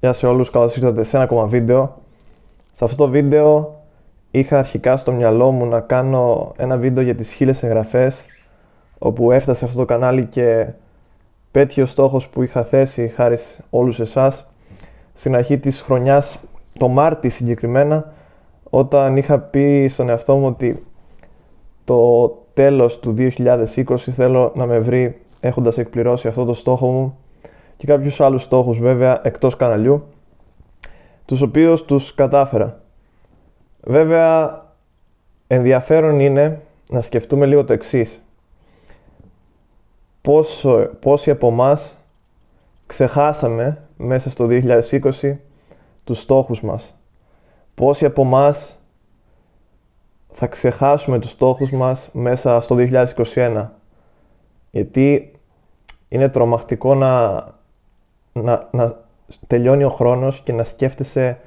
Γεια σε όλους, καλώς ήρθατε σε ένα ακόμα βίντεο. Σε αυτό το βίντεο είχα αρχικά στο μυαλό μου να κάνω ένα βίντεο για τις χίλιες εγγραφές όπου έφτασε αυτό το κανάλι και πέτυχε ο στόχος που είχα θέσει χάρη σε όλους εσάς στην αρχή της χρονιάς, το Μάρτι συγκεκριμένα, όταν είχα πει στον εαυτό μου ότι το τέλος του 2020 θέλω να με βρει έχοντας εκπληρώσει αυτό το στόχο μου και κάποιους άλλους στόχους βέβαια εκτός καναλιού, τους οποίους τους κατάφερα. Βέβαια, ενδιαφέρον είναι να σκεφτούμε λίγο το εξής. Πόσο, πόσοι από εμάς ξεχάσαμε μέσα στο 2020 τους στόχους μας. Πόσοι από εμάς θα ξεχάσουμε τους στόχους μας μέσα στο 2021. Γιατί είναι τρομακτικό να, να, να τελειώνει ο χρόνος και να σκέφτεσαι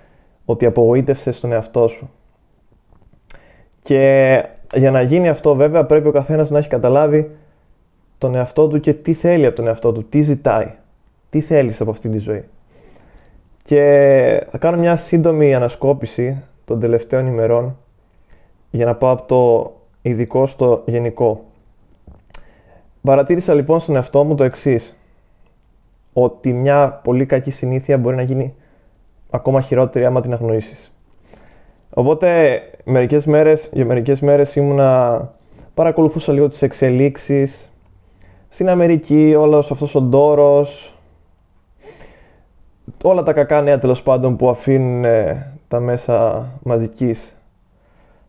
ότι απογοήτευσες τον εαυτό σου. Και για να γίνει αυτό βέβαια πρέπει ο καθένας να έχει καταλάβει τον εαυτό του και τι θέλει από τον εαυτό του, τι ζητάει, τι θέλεις από αυτή τη ζωή. Και θα κάνω μια σύντομη ανασκόπηση των τελευταίων ημερών για να πάω από το ειδικό στο γενικό. Παρατήρησα λοιπόν στον εαυτό μου το εξής ότι μια πολύ κακή συνήθεια μπορεί να γίνει ακόμα χειρότερη άμα την αγνοήσεις. Οπότε μερικές μέρες, για μερικές μέρες ήμουνα, παρακολουθούσα λίγο τις εξελίξεις στην Αμερική, όλος αυτός ο ντόρος, όλα τα κακά νέα τέλος πάντων που αφήνουν ε, τα μέσα μαζικής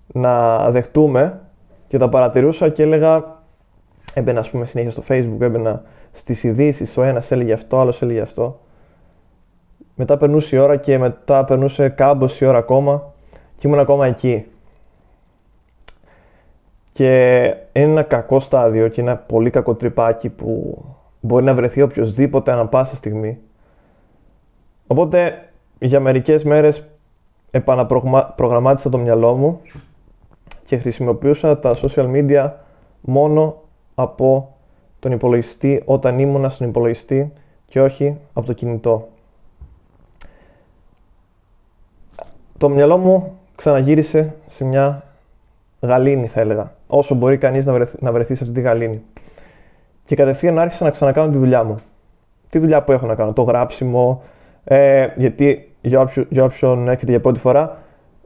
να δεχτούμε και τα παρατηρούσα και έλεγα έμπαινα ας πούμε συνέχεια στο facebook, έμπαινα στις ειδήσεις, ο ένας έλεγε αυτό, ο άλλος έλεγε αυτό. Μετά περνούσε η ώρα και μετά περνούσε κάμποση ώρα ακόμα και ήμουν ακόμα εκεί. Και είναι ένα κακό στάδιο και ένα πολύ κακό τρυπάκι που μπορεί να βρεθεί οποιοδήποτε ανα πάσα στιγμή. Οπότε για μερικές μέρες επαναπρογραμμάτισα το μυαλό μου και χρησιμοποιούσα τα social media μόνο από τον υπολογιστή όταν ήμουνα στον υπολογιστή και όχι από το κινητό. Το μυαλό μου ξαναγύρισε σε μια γαλήνη θα έλεγα. Όσο μπορεί κανείς να βρεθεί, να βρεθεί σε αυτή τη γαλήνη. Και κατευθείαν άρχισα να ξανακάνω τη δουλειά μου. Τι δουλειά που έχω να κάνω, το γράψιμο, ε, γιατί για, όποιο, για όποιον έρχεται για πρώτη φορά,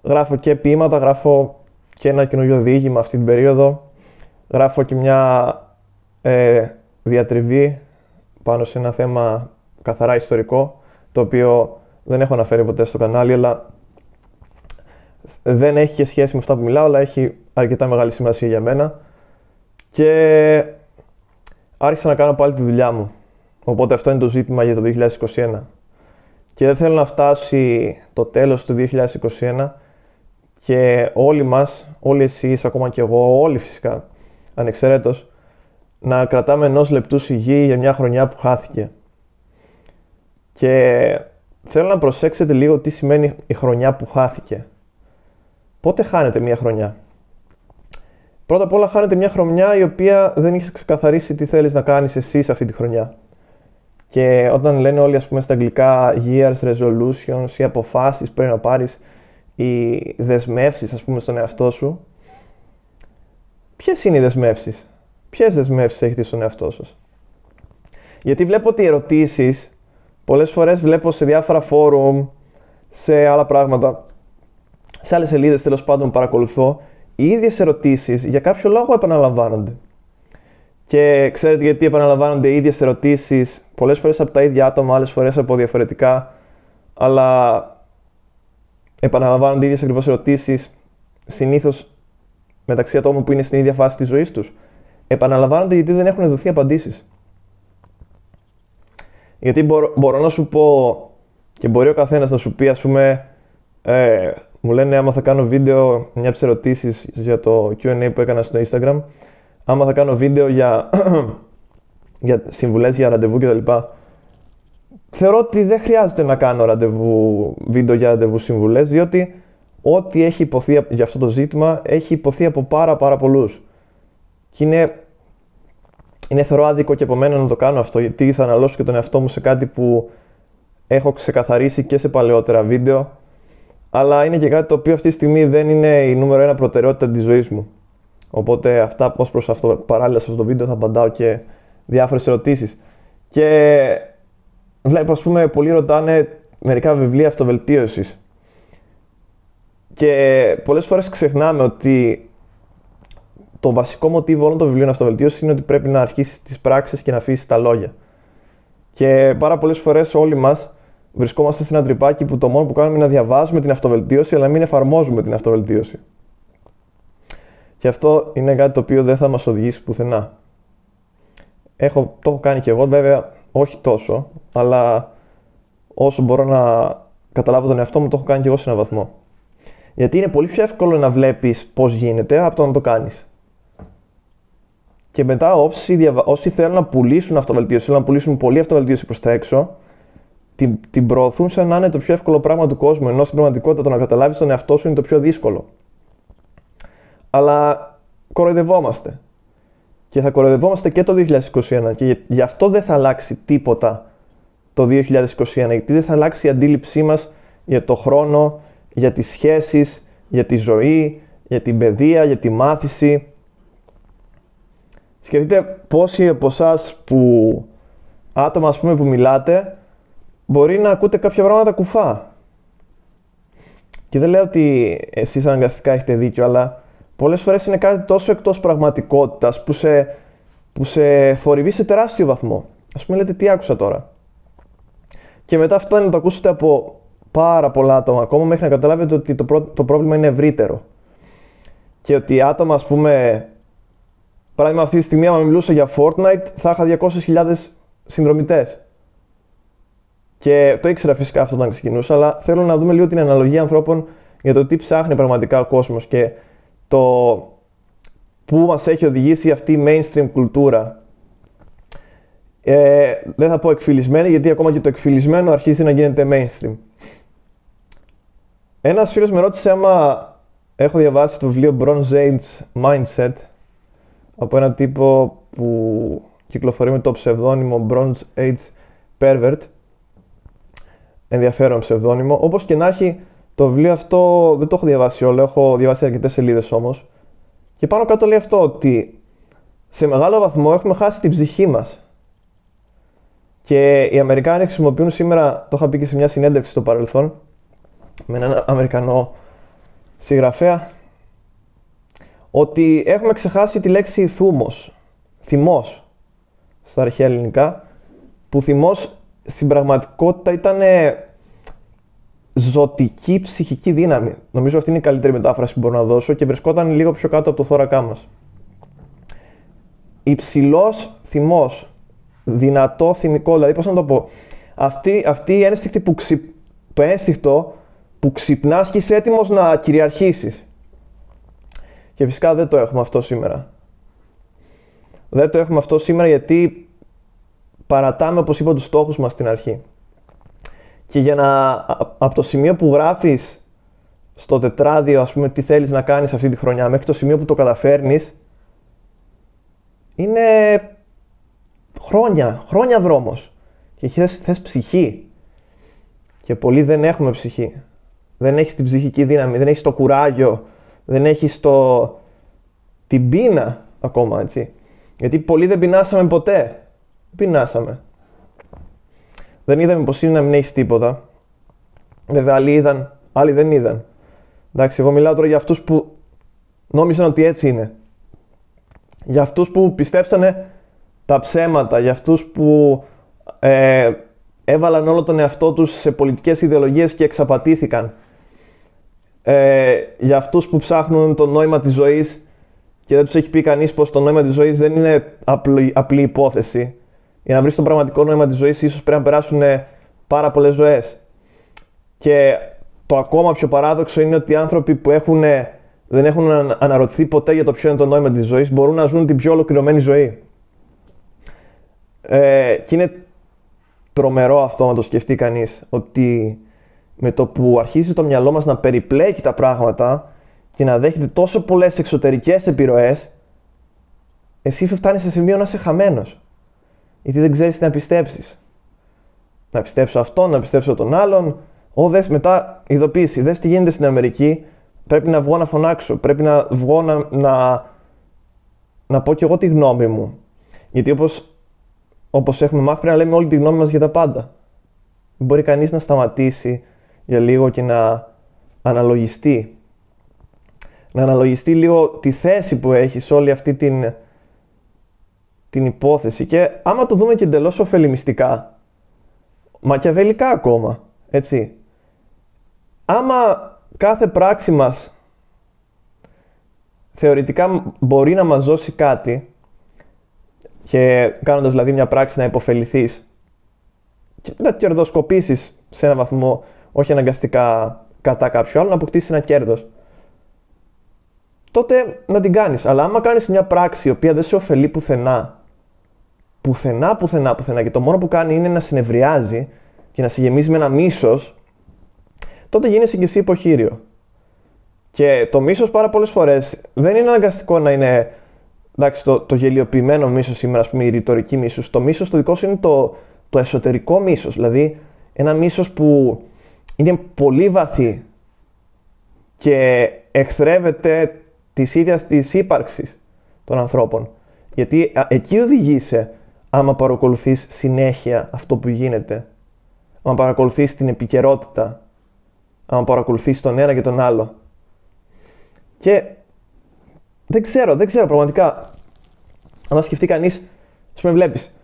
γράφω και ποίηματα, γράφω και ένα καινούριο διήγημα αυτή την περίοδο, γράφω και μια ε, διατριβή πάνω σε ένα θέμα καθαρά ιστορικό, το οποίο δεν έχω αναφέρει ποτέ στο κανάλι, αλλά δεν έχει και σχέση με αυτά που μιλάω, αλλά έχει αρκετά μεγάλη σημασία για μένα. Και άρχισα να κάνω πάλι τη δουλειά μου. Οπότε αυτό είναι το ζήτημα για το 2021. Και δεν θέλω να φτάσει το τέλος του 2021 και όλοι μας, όλοι εσείς, ακόμα και εγώ, όλοι φυσικά, ανεξαιρέτως, να κρατάμε ενός λεπτού σιγή για μια χρονιά που χάθηκε. Και θέλω να προσέξετε λίγο τι σημαίνει η χρονιά που χάθηκε. Πότε χάνεται μια χρονιά; Πρώτα απ' όλα χάνεται μια χρονιά η οποία δεν έχει ξεκαθαρίσει τι θέλεις να κάνεις εσύ σε αυτή τη χρονιά. Και όταν λένε όλοι ας πούμε στα αγγλικά years resolutions ή αποφάσεις πρέπει να πάρεις οι δεσμεύσεις ας πούμε στον εαυτό σου, ποιες είναι οι δεσμεύσεις; Ποιες δεσμεύσεις έχετε στον εαυτό σας; Γιατί βλέπω ότι οι ερωτήσεις πολλές φορές βλέπω σε διάφορα φόρουμ, σε άλλα πράγματα, σε άλλες σελίδες τέλος πάντων παρακολουθώ, οι ίδιες ερωτήσεις για κάποιο λόγο επαναλαμβάνονται. Και ξέρετε γιατί επαναλαμβάνονται οι ίδιες ερωτήσεις πολλές φορές από τα ίδια άτομα, άλλες φορές από διαφορετικά, αλλά επαναλαμβάνονται οι ίδιες ακριβώς ερωτήσεις συνήθως μεταξύ ατόμων που είναι στην ίδια φάση της ζωής τους επαναλαμβάνονται γιατί δεν έχουν δοθεί απαντήσεις. Γιατί μπορώ, μπορώ να σου πω και μπορεί ο καθένας να σου πει, ας πούμε, ε, μου λένε άμα θα κάνω βίντεο μια από ερωτήσεις για το QA που έκανα στο Instagram, άμα θα κάνω βίντεο για, για συμβουλές για ραντεβού κτλ. Θεωρώ ότι δεν χρειάζεται να κάνω ραντεβού, βίντεο για ραντεβού συμβουλές, διότι ό,τι έχει υποθεί για αυτό το ζήτημα έχει υποθεί από πάρα πάρα πολλούς. Και είναι, είναι θεωρώ άδικο και από μένα να το κάνω αυτό, γιατί θα αναλώσω και τον εαυτό μου σε κάτι που έχω ξεκαθαρίσει και σε παλαιότερα βίντεο, αλλά είναι και κάτι το οποίο αυτή τη στιγμή δεν είναι η νούμερο ένα προτεραιότητα της ζωής μου. Οπότε αυτά ως προς αυτό, παράλληλα σε αυτό το βίντεο θα απαντάω και διάφορες ερωτήσεις. Και βλέπω, ας πούμε, πολλοί ρωτάνε μερικά βιβλία αυτοβελτίωσης. Και πολλές φορές ξεχνάμε ότι το βασικό μοτίβο όλων των βιβλίων αυτοβελτίωσης είναι ότι πρέπει να αρχίσεις τις πράξεις και να αφήσεις τα λόγια. Και πάρα πολλές φορές όλοι μας βρισκόμαστε σε ένα τρυπάκι που το μόνο που κάνουμε είναι να διαβάζουμε την αυτοβελτίωση, αλλά μην εφαρμόζουμε την αυτοβελτίωση. Και αυτό είναι κάτι το οποίο δεν θα μας οδηγήσει πουθενά. Έχω, το έχω κάνει και εγώ, βέβαια όχι τόσο, αλλά όσο μπορώ να καταλάβω τον εαυτό μου, το έχω κάνει και εγώ σε έναν βαθμό. Γιατί είναι πολύ πιο εύκολο να βλέπεις πώς γίνεται από το να το κάνεις. Και μετά όσοι, όσοι θέλουν να πουλήσουν αυτοβελτίωση, θέλουν να πουλήσουν πολύ αυτοβελτίωση προς τα έξω, την, την προωθούν σαν να είναι το πιο εύκολο πράγμα του κόσμου. Ενώ στην πραγματικότητα το να καταλάβεις τον εαυτό σου είναι το πιο δύσκολο. Αλλά κοροϊδευόμαστε. Και θα κοροϊδευόμαστε και το 2021. Και γι' αυτό δεν θα αλλάξει τίποτα το 2021. Γιατί δεν θα αλλάξει η αντίληψή μας για το χρόνο, για τις σχέσεις, για τη ζωή, για την παιδεία, για τη μάθηση. Σκεφτείτε πόσοι από εσάς που άτομα ας πούμε, που μιλάτε μπορεί να ακούτε κάποια πράγματα κουφά. Και δεν λέω ότι εσείς αναγκαστικά έχετε δίκιο, αλλά πολλές φορές είναι κάτι τόσο εκτός πραγματικότητας που σε, που σε θορυβεί σε τεράστιο βαθμό. Ας πούμε λέτε τι άκουσα τώρα. Και μετά αυτό να το ακούσετε από πάρα πολλά άτομα ακόμα μέχρι να καταλάβετε ότι το, το πρόβλημα είναι ευρύτερο. Και ότι άτομα ας πούμε Παράδειγμα, αυτή τη στιγμή, άμα μιλούσα για Fortnite, θα είχα 200.000 συνδρομητές. Και το ήξερα φυσικά αυτό όταν ξεκινούσα, αλλά θέλω να δούμε λίγο την αναλογία ανθρώπων για το τι ψάχνει πραγματικά ο κόσμος και το πού μας έχει οδηγήσει αυτή η mainstream κουλτούρα. Ε, δεν θα πω εκφυλισμένη, γιατί ακόμα και το εκφυλισμένο αρχίζει να γίνεται mainstream. Ένας φίλος με ρώτησε άμα έχω διαβάσει το βιβλίο Bronze Age Mindset από έναν τύπο που κυκλοφορεί με το ψευδόνυμο Bronze Age Pervert. Ενδιαφέρον ψευδόνυμο. Όπως και να έχει, το βιβλίο αυτό δεν το έχω διαβάσει όλο, έχω διαβάσει αρκετές σελίδες όμως. Και πάνω κάτω λέει αυτό, ότι σε μεγάλο βαθμό έχουμε χάσει την ψυχή μας. Και οι Αμερικάνοι χρησιμοποιούν σήμερα, το είχα πει και σε μια συνέντευξη στο παρελθόν, με έναν Αμερικανό συγγραφέα, ότι έχουμε ξεχάσει τη λέξη θούμος, θυμός, στα αρχαία ελληνικά, που θυμός στην πραγματικότητα ήταν ζωτική ψυχική δύναμη. Νομίζω αυτή είναι η καλύτερη μετάφραση που μπορώ να δώσω και βρισκόταν λίγο πιο κάτω από το θώρακά μας. Υψηλός θυμός, δυνατό θυμικό, δηλαδή πώς να το πω, αυτή, αυτή η ένστικτη που το ένστικτο που ξυπνάς και είσαι έτοιμος να κυριαρχήσεις. Και φυσικά δεν το έχουμε αυτό σήμερα. Δεν το έχουμε αυτό σήμερα γιατί παρατάμε, όπως είπα, τους στόχους μας στην αρχή. Και για να, από το σημείο που γράφεις στο τετράδιο, ας πούμε, τι θέλεις να κάνεις αυτή τη χρονιά, μέχρι το σημείο που το καταφέρνεις, είναι χρόνια, χρόνια δρόμος. Και θες, θες ψυχή. Και πολλοί δεν έχουμε ψυχή. Δεν έχεις την ψυχική δύναμη, δεν έχεις το κουράγιο δεν έχει το... την πείνα ακόμα, έτσι. Γιατί πολλοί δεν πεινάσαμε ποτέ. Πεινάσαμε. Δεν είδαμε πως είναι να μην έχεις τίποτα. Βέβαια, άλλοι είδαν, άλλοι δεν είδαν. Εντάξει, εγώ μιλάω τώρα για αυτούς που νόμιζαν ότι έτσι είναι. Για αυτούς που πιστέψανε τα ψέματα, για αυτούς που ε, έβαλαν όλο τον εαυτό τους σε πολιτικές ιδεολογίες και εξαπατήθηκαν ε, για αυτούς που ψάχνουν το νόημα της ζωής και δεν τους έχει πει κανείς πως το νόημα της ζωής δεν είναι απλή, απλή υπόθεση. Για να βρεις το πραγματικό νόημα της ζωής ίσως πρέπει να περάσουν πάρα πολλές ζωές. Και το ακόμα πιο παράδοξο είναι ότι οι άνθρωποι που έχουν, δεν έχουν αναρωτηθεί ποτέ για το ποιο είναι το νόημα της ζωής μπορούν να ζουν την πιο ολοκληρωμένη ζωή. Ε, και είναι τρομερό αυτό να το σκεφτεί κανείς, ότι με το που αρχίζει το μυαλό μας να περιπλέκει τα πράγματα και να δέχεται τόσο πολλές εξωτερικές επιρροές, εσύ φτάνεις σε σημείο να είσαι χαμένος. Γιατί δεν ξέρεις τι να πιστέψεις. να πιστέψω αυτόν, να πιστέψω τον άλλον. Ω, δες μετά ειδοποίηση, δες τι γίνεται στην Αμερική, πρέπει να βγω να φωνάξω, πρέπει να βγω να, να, να πω κι εγώ τη γνώμη μου. Γιατί όπως, όπως έχουμε μάθει πρέπει να λέμε όλη τη γνώμη μας για τα πάντα. Μπορεί κανείς να σταματήσει για λίγο και να αναλογιστεί. Να αναλογιστεί λίγο τη θέση που έχει σε όλη αυτή την, την υπόθεση. Και άμα το δούμε και εντελώς ωφελημιστικά, μακιαβελικά ακόμα, έτσι. Άμα κάθε πράξη μας θεωρητικά μπορεί να μας δώσει κάτι και κάνοντας δηλαδή μια πράξη να υποφεληθείς και να κερδοσκοπήσεις σε έναν βαθμό όχι αναγκαστικά κατά κάποιο άλλο, να αποκτήσεις ένα κέρδος. Τότε να την κάνεις. Αλλά άμα κάνεις μια πράξη η οποία δεν σε ωφελεί πουθενά, πουθενά, πουθενά, πουθενά και το μόνο που κάνει είναι να συνευριάζει και να σε γεμίζει με ένα μίσος, τότε γίνεσαι και εσύ υποχείριο. Και το μίσος πάρα πολλές φορές δεν είναι αναγκαστικό να είναι εντάξει, το, το γελιοποιημένο μίσος σήμερα, ας πούμε, η ρητορική μίσος. Το μίσος το δικό σου είναι το, το εσωτερικό μίσος. Δηλαδή, ένα μίσος που είναι πολύ βαθύ και εχθρεύεται της ίδιας της ύπαρξης των ανθρώπων. Γιατί εκεί οδηγείσαι άμα παρακολουθείς συνέχεια αυτό που γίνεται. Άμα παρακολουθείς την επικαιρότητα. Άμα παρακολουθείς τον ένα και τον άλλο. Και δεν ξέρω, δεν ξέρω πραγματικά. Αν σκεφτεί κανείς, ας πούμε, βλέπεις.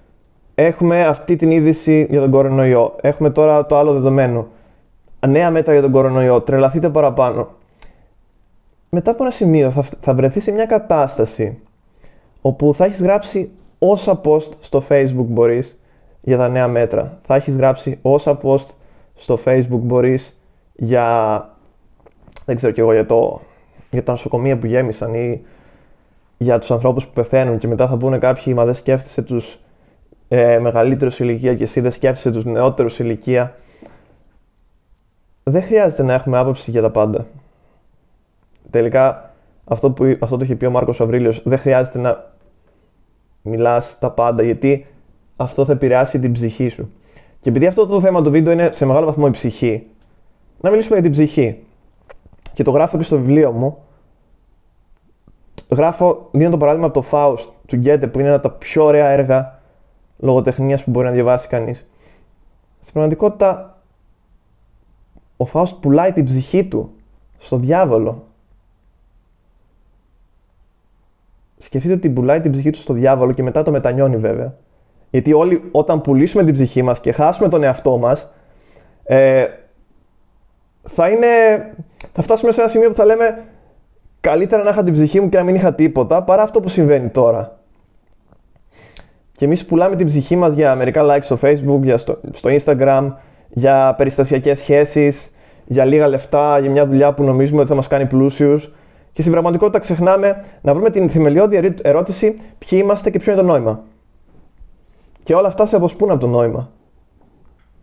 Έχουμε αυτή την είδηση για τον κορονοϊό. Έχουμε τώρα το άλλο δεδομένο. Νέα μέτρα για τον κορονοϊό. Τρελαθείτε παραπάνω. Μετά από ένα σημείο θα, θα βρεθεί σε μια κατάσταση όπου θα έχεις γράψει όσα post στο facebook μπορείς για τα νέα μέτρα. Θα έχεις γράψει όσα post στο facebook μπορείς για, δεν ξέρω κι εγώ, για, το, για τα νοσοκομεία που γέμισαν ή για τους ανθρώπους που πεθαίνουν και μετά θα πούνε κάποιοι «Μα δεν σκέφτεσαι τους ε, μεγαλύτερους ηλικία και εσύ δεν σκέφτεσαι τους νεότερους ηλικία». Δεν χρειάζεται να έχουμε άποψη για τα πάντα. Τελικά, αυτό, που, αυτό το είχε πει ο Μάρκος Αβρίλιος, δεν χρειάζεται να μιλάς τα πάντα, γιατί αυτό θα επηρεάσει την ψυχή σου. Και επειδή αυτό το θέμα του βίντεο είναι σε μεγάλο βαθμό η ψυχή, να μιλήσουμε για την ψυχή. Και το γράφω και στο βιβλίο μου. Γράφω, δίνω το παράδειγμα από το Faust του Γκέτε, που είναι ένα από τα πιο ωραία έργα λογοτεχνίας που μπορεί να διαβάσει κανείς. Στην πραγματικότητα, ο Faust πουλάει την ψυχή του στο διάβολο σκεφτείτε ότι πουλάει την ψυχή του στο διάβολο και μετά το μετανιώνει βέβαια. Γιατί όλοι όταν πουλήσουμε την ψυχή μας και χάσουμε τον εαυτό μας, ε, θα, είναι, θα φτάσουμε σε ένα σημείο που θα λέμε καλύτερα να είχα την ψυχή μου και να μην είχα τίποτα παρά αυτό που συμβαίνει τώρα. Και εμείς πουλάμε την ψυχή μας για μερικά likes στο facebook, για στο, στο instagram, για περιστασιακές σχέσεις, για λίγα λεφτά, για μια δουλειά που νομίζουμε ότι θα μας κάνει πλούσιους και στην πραγματικότητα ξεχνάμε να βρούμε την θεμελιώδη ερώτηση ποιοι είμαστε και ποιο είναι το νόημα. Και όλα αυτά σε αποσπούν από το νόημα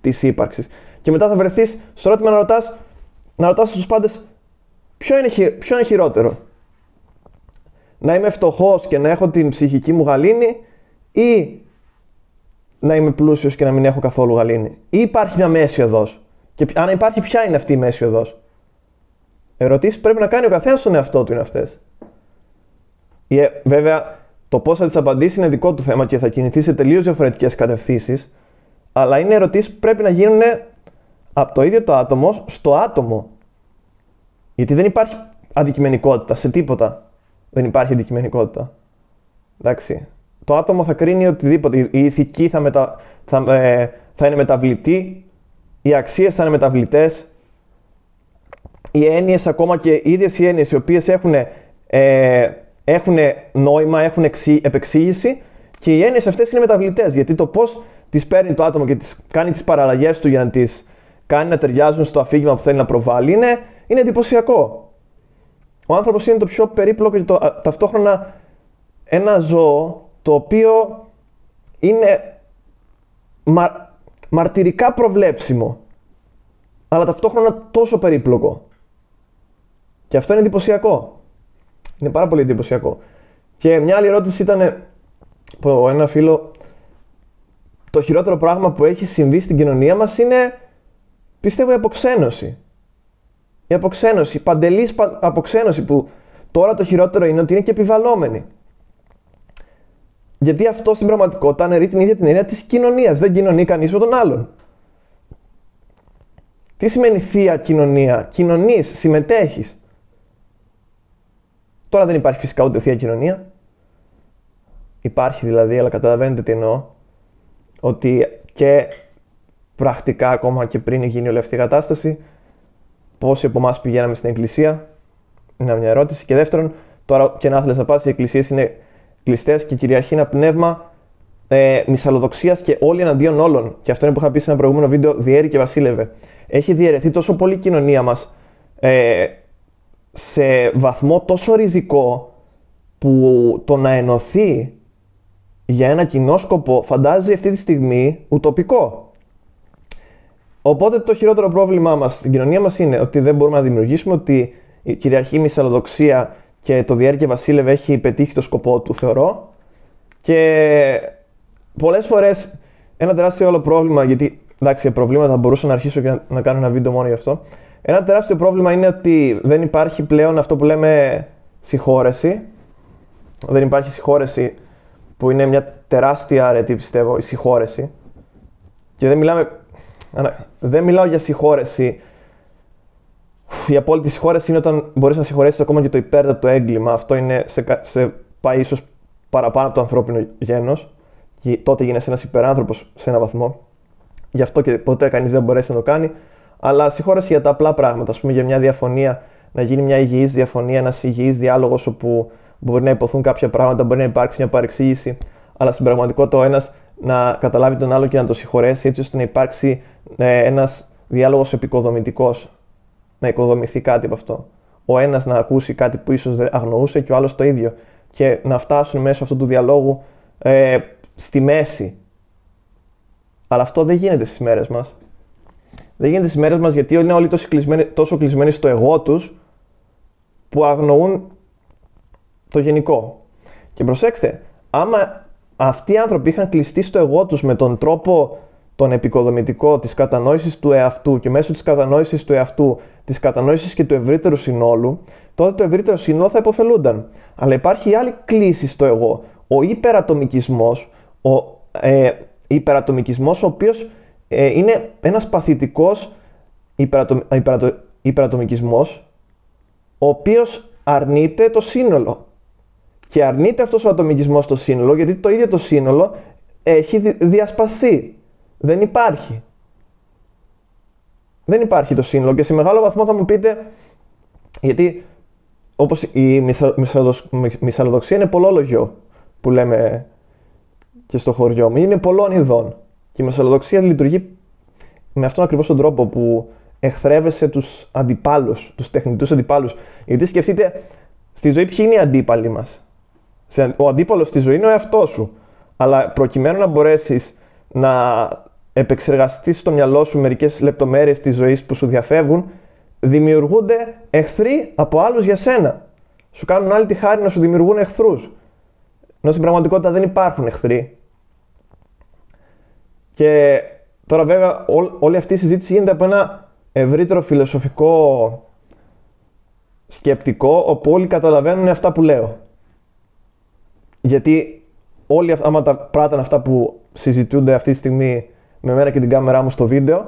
της ύπαρξης. Και μετά θα βρεθείς στο ερώτημα να ρωτάς να ρωτάς τους πάντες ποιο είναι, ποιο είναι χειρότερο. Να είμαι φτωχός και να έχω την ψυχική μου γαλήνη ή να είμαι πλούσιος και να μην έχω καθόλου γαλήνη. Ή υπάρχει μια μέση οδός. Και αν υπάρχει, ποια είναι αυτή η μέση οδός; Ερωτήσεις πρέπει να κάνει ο καθένας στον εαυτό του είναι αυτές. Ε, βέβαια, το πώς θα τις απαντήσει είναι δικό του θέμα και θα κινηθεί σε τελείως διαφορετικές κατευθύνσεις. Αλλά είναι ερωτήσεις που πρέπει να γίνουν από το ίδιο το άτομο στο άτομο. Γιατί δεν υπάρχει αντικειμενικότητα σε τίποτα. Δεν υπάρχει αντικειμενικότητα. Εντάξει. Το άτομο θα κρίνει οτιδήποτε. Η ηθική θα, μετα... θα, ε, θα είναι μεταβλητή, οι αξίες θα είναι μεταβλητές, οι έννοιες, ακόμα και οι ίδιες οι έννοιες οι οποίες έχουν, ε, έχουν νόημα, έχουν εξή, επεξήγηση και οι έννοιες αυτές είναι μεταβλητές. Γιατί το πώς τις παίρνει το άτομο και τις κάνει τις παραλλαγές του για να τις κάνει να ταιριάζουν στο αφήγημα που θέλει να προβάλλει είναι, είναι εντυπωσιακό. Ο άνθρωπος είναι το πιο περίπλοκο και το, ταυτόχρονα ένα ζώο το οποίο είναι μα, μαρτυρικά προβλέψιμο αλλά ταυτόχρονα τόσο περίπλοκο. Και αυτό είναι εντυπωσιακό. Είναι πάρα πολύ εντυπωσιακό. Και μια άλλη ερώτηση ήταν από ένα φίλο το χειρότερο πράγμα που έχει συμβεί στην κοινωνία μας είναι, πιστεύω, η αποξένωση. Η αποξένωση, η παντελής αποξένωση που τώρα το χειρότερο είναι ότι είναι και επιβαλλόμενη. Γιατί αυτό στην πραγματικότητα αναιρεί την ίδια την έννοια της κοινωνίας. Δεν κοινωνεί κανείς με τον άλλον. Τι σημαίνει θεία κοινωνία; Κοινωνείς, συμμετέχεις. Τώρα δεν υπάρχει φυσικά ούτε θεία κοινωνία. Υπάρχει δηλαδή, αλλά καταλαβαίνετε τι εννοώ. Ότι και πρακτικά ακόμα και πριν γίνει όλη αυτή η κατάσταση, πόσοι από εμάς πηγαίναμε στην εκκλησία, είναι μια ερώτηση. Και δεύτερον, τώρα και να θέλεις να πας, οι εκκλησίες είναι κλειστές και κυριαρχεί ένα πνεύμα ε, μυσαλλοδοξίας και όλοι εναντίον όλων. Και αυτό είναι που είχα πει σε ένα προηγούμενο βίντεο, διέρη και βασίλευε. Έχει διαιρεθεί τόσο πολύ η κοινωνία μας ε, σε βαθμό τόσο ριζικό που το να ενωθεί για ένα κοινό σκοπό φαντάζει αυτή τη στιγμή ουτοπικό. Οπότε το χειρότερο πρόβλημά μας στην κοινωνία μας είναι ότι δεν μπορούμε να δημιουργήσουμε ότι η κυριαρχή μυσαλλοδοξία και το διέρκεια Βασίλευ έχει πετύχει το σκοπό του, θεωρώ. Και πολλές φορές ένα τεράστιο άλλο πρόβλημα, γιατί εντάξει, για προβλήματα θα μπορούσα να αρχίσω και να, κάνω ένα βίντεο μόνο γι' αυτό. Ένα τεράστιο πρόβλημα είναι ότι δεν υπάρχει πλέον αυτό που λέμε συγχώρεση. Δεν υπάρχει συγχώρεση που είναι μια τεράστια αρετή, πιστεύω, η συγχώρεση. Και δεν μιλάμε. Δεν μιλάω για συγχώρεση η απόλυτη συγχώρεση είναι όταν μπορείς να συγχωρέσεις ακόμα και το υπέρτατο έγκλημα. Αυτό είναι σε, σε πάει ίσως παραπάνω από το ανθρώπινο γένος. Τότε γίνεσαι ένας υπεράνθρωπος σε έναν βαθμό. Γι' αυτό και ποτέ κανείς δεν μπορέσει να το κάνει. Αλλά συγχώρεση για τα απλά πράγματα. Α πούμε για μια διαφωνία, να γίνει μια υγιής διαφωνία, ένας υγιής διάλογος όπου μπορεί να υποθούν κάποια πράγματα, μπορεί να υπάρξει μια παρεξήγηση. Αλλά στην πραγματικότητα ο ένας να καταλάβει τον άλλο και να το συγχωρέσει έτσι ώστε να υπάρξει ε, ένας διάλογος επικοδομητικός να οικοδομηθεί κάτι από αυτό. Ο ένας να ακούσει κάτι που ίσως δεν αγνοούσε και ο άλλος το ίδιο. Και να φτάσουν μέσω αυτού του διαλόγου ε, στη μέση. Αλλά αυτό δεν γίνεται στις μέρες μας. Δεν γίνεται στις μέρες μας γιατί είναι όλοι τόσο κλεισμένοι, τόσο κλεισμένοι στο εγώ τους που αγνοούν το γενικό. Και προσέξτε, άμα αυτοί οι άνθρωποι είχαν κλειστεί στο εγώ τους με τον τρόπο τον επικοδομητικό της κατανόησης του εαυτού και μέσω της κατανόησης του εαυτού, της κατανόησης και του ευρύτερου συνόλου, τότε το ευρύτερο σύνολο θα υποφελούνταν. Αλλά υπάρχει άλλη κλίση στο εγώ. Ο υπερατομικισμός, ο ε, υπερατομικισμός ο οποίος ε, είναι ένας παθητικός υπερατο, υπερατο, υπερατομικισμός, ο οποίος αρνείται το σύνολο. Και αρνείται αυτός ο ατομικισμός το σύνολο, γιατί το ίδιο το σύνολο έχει διασπαστεί. Δεν υπάρχει. Δεν υπάρχει το σύνολο και σε μεγάλο βαθμό θα μου πείτε, γιατί όπως η μυσαλλοδοξία είναι πολλόλογιο που λέμε και στο χωριό μου, είναι πολλών ειδών. Και η μυσαλλοδοξία λειτουργεί με αυτόν ακριβώς τον τρόπο που εχθρεύεσαι τους αντιπάλους, τους τεχνητούς αντιπάλους. Γιατί σκεφτείτε, στη ζωή ποιοι είναι οι αντίπαλοι μας; Ο αντίπαλος στη ζωή είναι ο εαυτός σου. Αλλά προκειμένου να μπορέσεις να επεξεργαστείς στο μυαλό σου μερικές λεπτομέρειες της ζωής που σου διαφεύγουν, δημιουργούνται εχθροί από άλλους για σένα. Σου κάνουν άλλη τη χάρη να σου δημιουργούν εχθρούς. Ενώ στην πραγματικότητα δεν υπάρχουν εχθροί. Και τώρα βέβαια όλη αυτή η συζήτηση γίνεται από ένα ευρύτερο φιλοσοφικό σκεπτικό, όπου όλοι καταλαβαίνουν αυτά που λέω. Γιατί όλοι άμα τα πράττουν αυτά που συζητούνται αυτή τη στιγμή με μένα και την κάμερά μου στο βίντεο,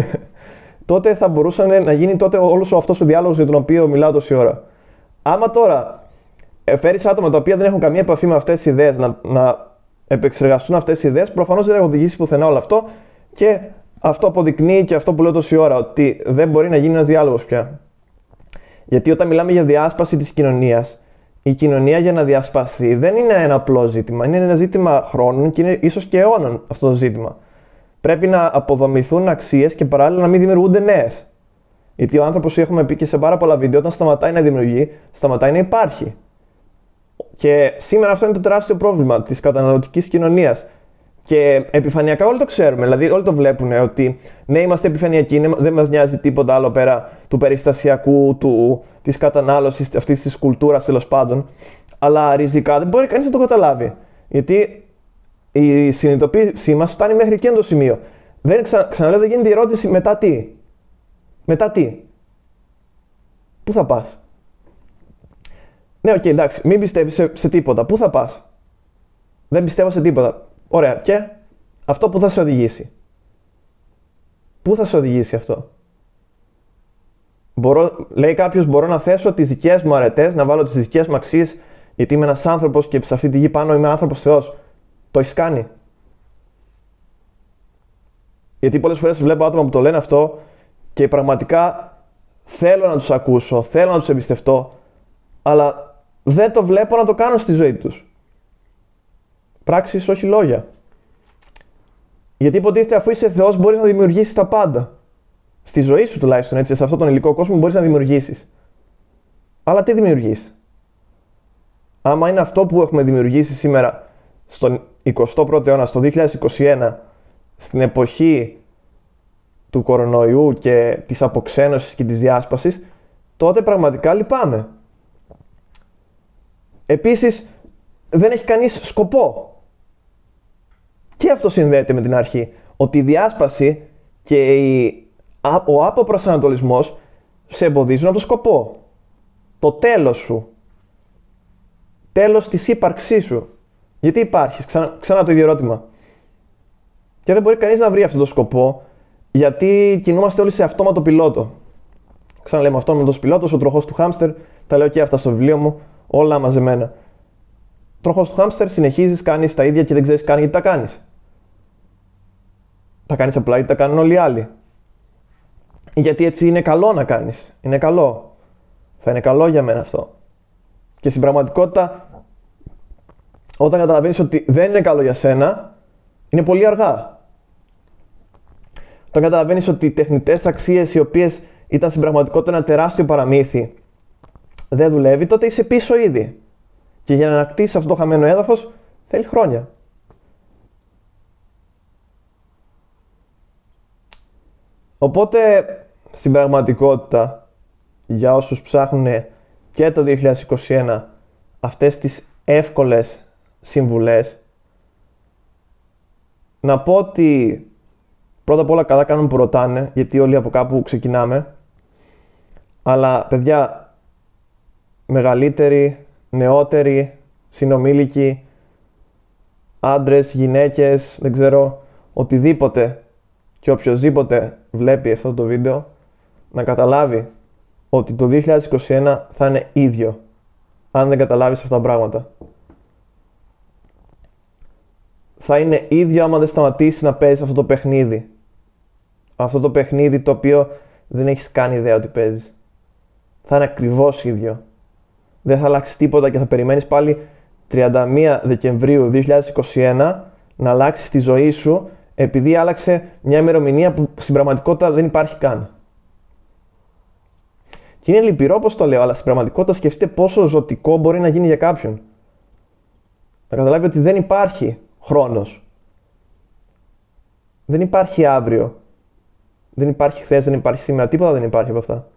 τότε θα μπορούσε να γίνει τότε όλος αυτός ο διάλογος για τον οποίο μιλάω τόση ώρα. Άμα τώρα φέρεις άτομα τα οποία δεν έχουν καμία επαφή με αυτές τις ιδέες να, να επεξεργαστούν αυτές τις ιδέες, προφανώς δεν θα οδηγήσει πουθενά όλο αυτό και αυτό αποδεικνύει και αυτό που λέω τόση ώρα, ότι δεν μπορεί να γίνει ένας διάλογος πια. Γιατί όταν μιλάμε για διάσπαση της κοινωνίας, η κοινωνία για να διασπαστεί δεν είναι ένα απλό ζήτημα. Είναι ένα ζήτημα χρόνων και είναι ίσως και αιώνων αυτό το ζήτημα πρέπει να αποδομηθούν αξίες και παράλληλα να μην δημιουργούνται νέες. Γιατί ο άνθρωπος, έχουμε πει και σε πάρα πολλά βίντεο, όταν σταματάει να δημιουργεί, σταματάει να υπάρχει. Και σήμερα αυτό είναι το τεράστιο πρόβλημα της καταναλωτικής κοινωνίας. Και επιφανειακά όλοι το ξέρουμε, δηλαδή όλοι το βλέπουν ότι ναι, είμαστε επιφανειακοί, δεν μας νοιάζει τίποτα άλλο πέρα του περιστασιακού, του, της κατανάλωσης αυτής της κουλτούρας τέλος πάντων. Αλλά ριζικά δεν μπορεί κανείς να το καταλάβει. Γιατί η συνειδητοποίησή μας φτάνει μέχρι εκείνο το σημείο. Δεν, ξα, ξαναλέω, δεν γίνεται η ερώτηση μετά τι. Μετά τι. Πού θα πας; Ναι, OK, okay, εντάξει, μην πιστεύεις σε, σε τίποτα. Πού θα πας; Δεν πιστεύω σε τίποτα. Ωραία. Και αυτό που θα σε οδηγήσει. Πού θα σε οδηγήσει αυτό; Μπορώ, λέει κάποιος: Μπορώ να θέσω τις δικές μου αρετές, να βάλω τις δικές μου αξίες, γιατί είμαι ένας άνθρωπος και σε αυτή τη γη πάνω είμαι άνθρωπος Θεός. Το έχεις κάνει. Γιατί πολλές φορές βλέπω άτομα που το λένε αυτό και πραγματικά θέλω να τους ακούσω, θέλω να τους εμπιστευτώ, αλλά δεν το βλέπω να το κάνω στη ζωή τους. Πράξεις, όχι λόγια. Γιατί υποτίθεται αφού είσαι Θεός μπορείς να δημιουργήσεις τα πάντα. Στη ζωή σου τουλάχιστον, έτσι, σε αυτόν τον υλικό κόσμο μπορείς να δημιουργήσεις. Αλλά τι δημιουργείς; Άμα είναι αυτό που έχουμε δημιουργήσει σήμερα στον 21ο αιώνα, στο 2021, στην εποχή του κορονοϊού και της αποξένωσης και της διάσπασης, τότε πραγματικά λυπάμαι. Επίσης, δεν έχει κανείς σκοπό. Και αυτό συνδέεται με την αρχή. Ότι η διάσπαση και η, ο αποπροσανατολισμός σε εμποδίζουν από το σκοπό. Το τέλος σου. Τέλος της ύπαρξής σου. Γιατί υπάρχεις, ξανά, ξανά το ίδιο ερώτημα. Και δεν μπορεί κανείς να βρει αυτό το σκοπό, γιατί κινούμαστε όλοι σε αυτόματο πιλότο. Ξαναλέμε αυτόματος πιλότος, ο τροχός του χάμστερ, τα λέω και αυτά στο βιβλίο μου, όλα μαζεμένα. Τροχός του χάμστερ, συνεχίζεις, κάνεις τα ίδια και δεν ξέρεις καν γιατί τα κάνεις. Τα κάνεις απλά γιατί τα κάνουν όλοι οι άλλοι. Γιατί έτσι είναι καλό να κάνεις. Είναι καλό. Θα είναι καλό για μένα αυτό. Και στην πραγματικότητα, όταν καταλαβαίνεις ότι δεν είναι καλό για σένα, είναι πολύ αργά. Όταν καταλαβαίνεις ότι οι τεχνητές αξίες οι οποίες ήταν στην πραγματικότητα ένα τεράστιο παραμύθι, δεν δουλεύει, τότε είσαι πίσω ήδη. Και για να ανακτήσεις αυτό το χαμένο έδαφος θέλει χρόνια. Οπότε, στην πραγματικότητα, για όσους ψάχνουν και το 2021 αυτές τις εύκολες συμβουλές, να πω ότι πρώτα απ' όλα καλά κάνουν που ρωτάνε, γιατί όλοι από κάπου ξεκινάμε, αλλά παιδιά, μεγαλύτεροι, νεότεροι, συνομήλικοι, άντρες, γυναίκες, δεν ξέρω, οτιδήποτε και οποιοδήποτε βλέπει αυτό το βίντεο να καταλάβει ότι το 2021 θα είναι ίδιο αν δεν καταλάβεις αυτά τα πράγματα. Θα είναι ίδιο άμα δεν σταματήσεις να παίζεις αυτό το παιχνίδι. Αυτό το παιχνίδι το οποίο δεν έχεις καν ιδέα ότι παίζεις. Θα είναι ακριβώς ίδιο. Δεν θα αλλάξεις τίποτα και θα περιμένεις πάλι 31 Δεκεμβρίου 2021 να αλλάξεις τη ζωή σου επειδή άλλαξε μια ημερομηνία που στην πραγματικότητα δεν υπάρχει καν. Και είναι λυπηρό όπως το λέω, αλλά στην πραγματικότητα σκεφτείτε πόσο ζωτικό μπορεί να γίνει για κάποιον. Να καταλάβει ότι δεν υπάρχει χρόνος. Δεν υπάρχει αύριο. Δεν υπάρχει χθες, δεν υπάρχει σήμερα. Τίποτα δεν υπάρχει από αυτά.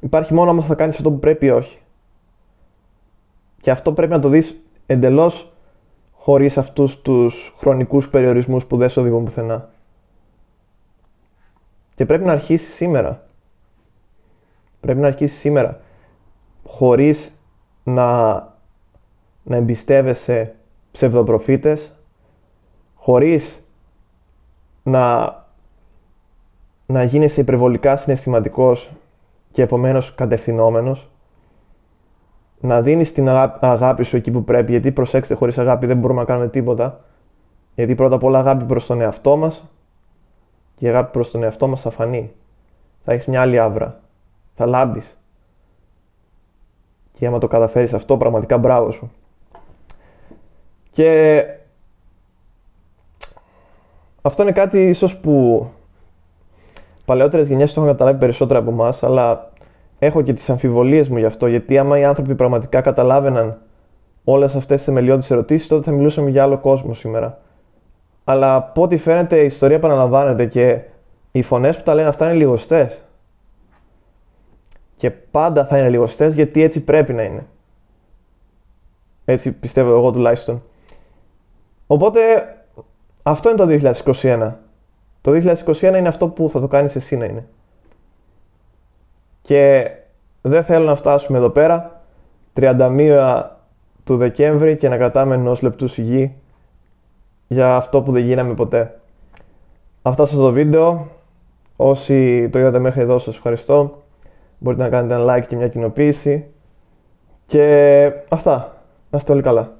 Υπάρχει μόνο άμα θα κάνεις αυτό που πρέπει ή όχι. Και αυτό πρέπει να το δεις εντελώς χωρίς αυτούς τους χρονικούς περιορισμούς που δεν σε οδηγούν πουθενά. Και πρέπει να αρχίσεις σήμερα. Πρέπει να αρχίσεις σήμερα. Χωρίς να, να εμπιστεύεσαι ψευδοπροφήτες, χωρίς να, να γίνεσαι υπερβολικά συναισθηματικός και επομένως κατευθυνόμενος, να δίνεις την αγάπη σου εκεί που πρέπει, γιατί προσέξτε, χωρίς αγάπη δεν μπορούμε να κάνουμε τίποτα. Γιατί πρώτα απ' όλα αγάπη προς τον εαυτό μας και η αγάπη προς τον εαυτό μας θα φανεί. Θα έχεις μια άλλη άβρα. Θα λάμπεις. Και άμα το καταφέρεις αυτό, πραγματικά μπράβο σου. Και αυτό είναι κάτι ίσως που παλαιότερες γενιές το έχουν καταλάβει περισσότερο από εμάς, αλλά έχω και τις αμφιβολίες μου γι' αυτό, γιατί άμα οι άνθρωποι πραγματικά καταλάβαιναν όλες αυτές τις θεμελιώδεις ερωτήσεις, τότε θα μιλούσαμε για άλλο κόσμο σήμερα. Αλλά από ό,τι φαίνεται η ιστορία επαναλαμβάνεται και οι φωνές που τα λένε αυτά είναι λιγοστές. Και πάντα θα είναι λιγοστές γιατί έτσι πρέπει να είναι. Έτσι πιστεύω εγώ τουλάχιστον. Οπότε αυτό είναι το 2021. Το 2021 είναι αυτό που θα το κάνεις εσύ να είναι. Και δεν θέλω να φτάσουμε εδώ πέρα 31 του Δεκέμβρη και να κρατάμε ενός λεπτού σιγή για αυτό που δεν γίναμε ποτέ. Αυτά σας το βίντεο. Όσοι το είδατε μέχρι εδώ σας ευχαριστώ. Μπορείτε να κάνετε ένα like και μια κοινοποίηση. Και αυτά. Να είστε όλοι καλά.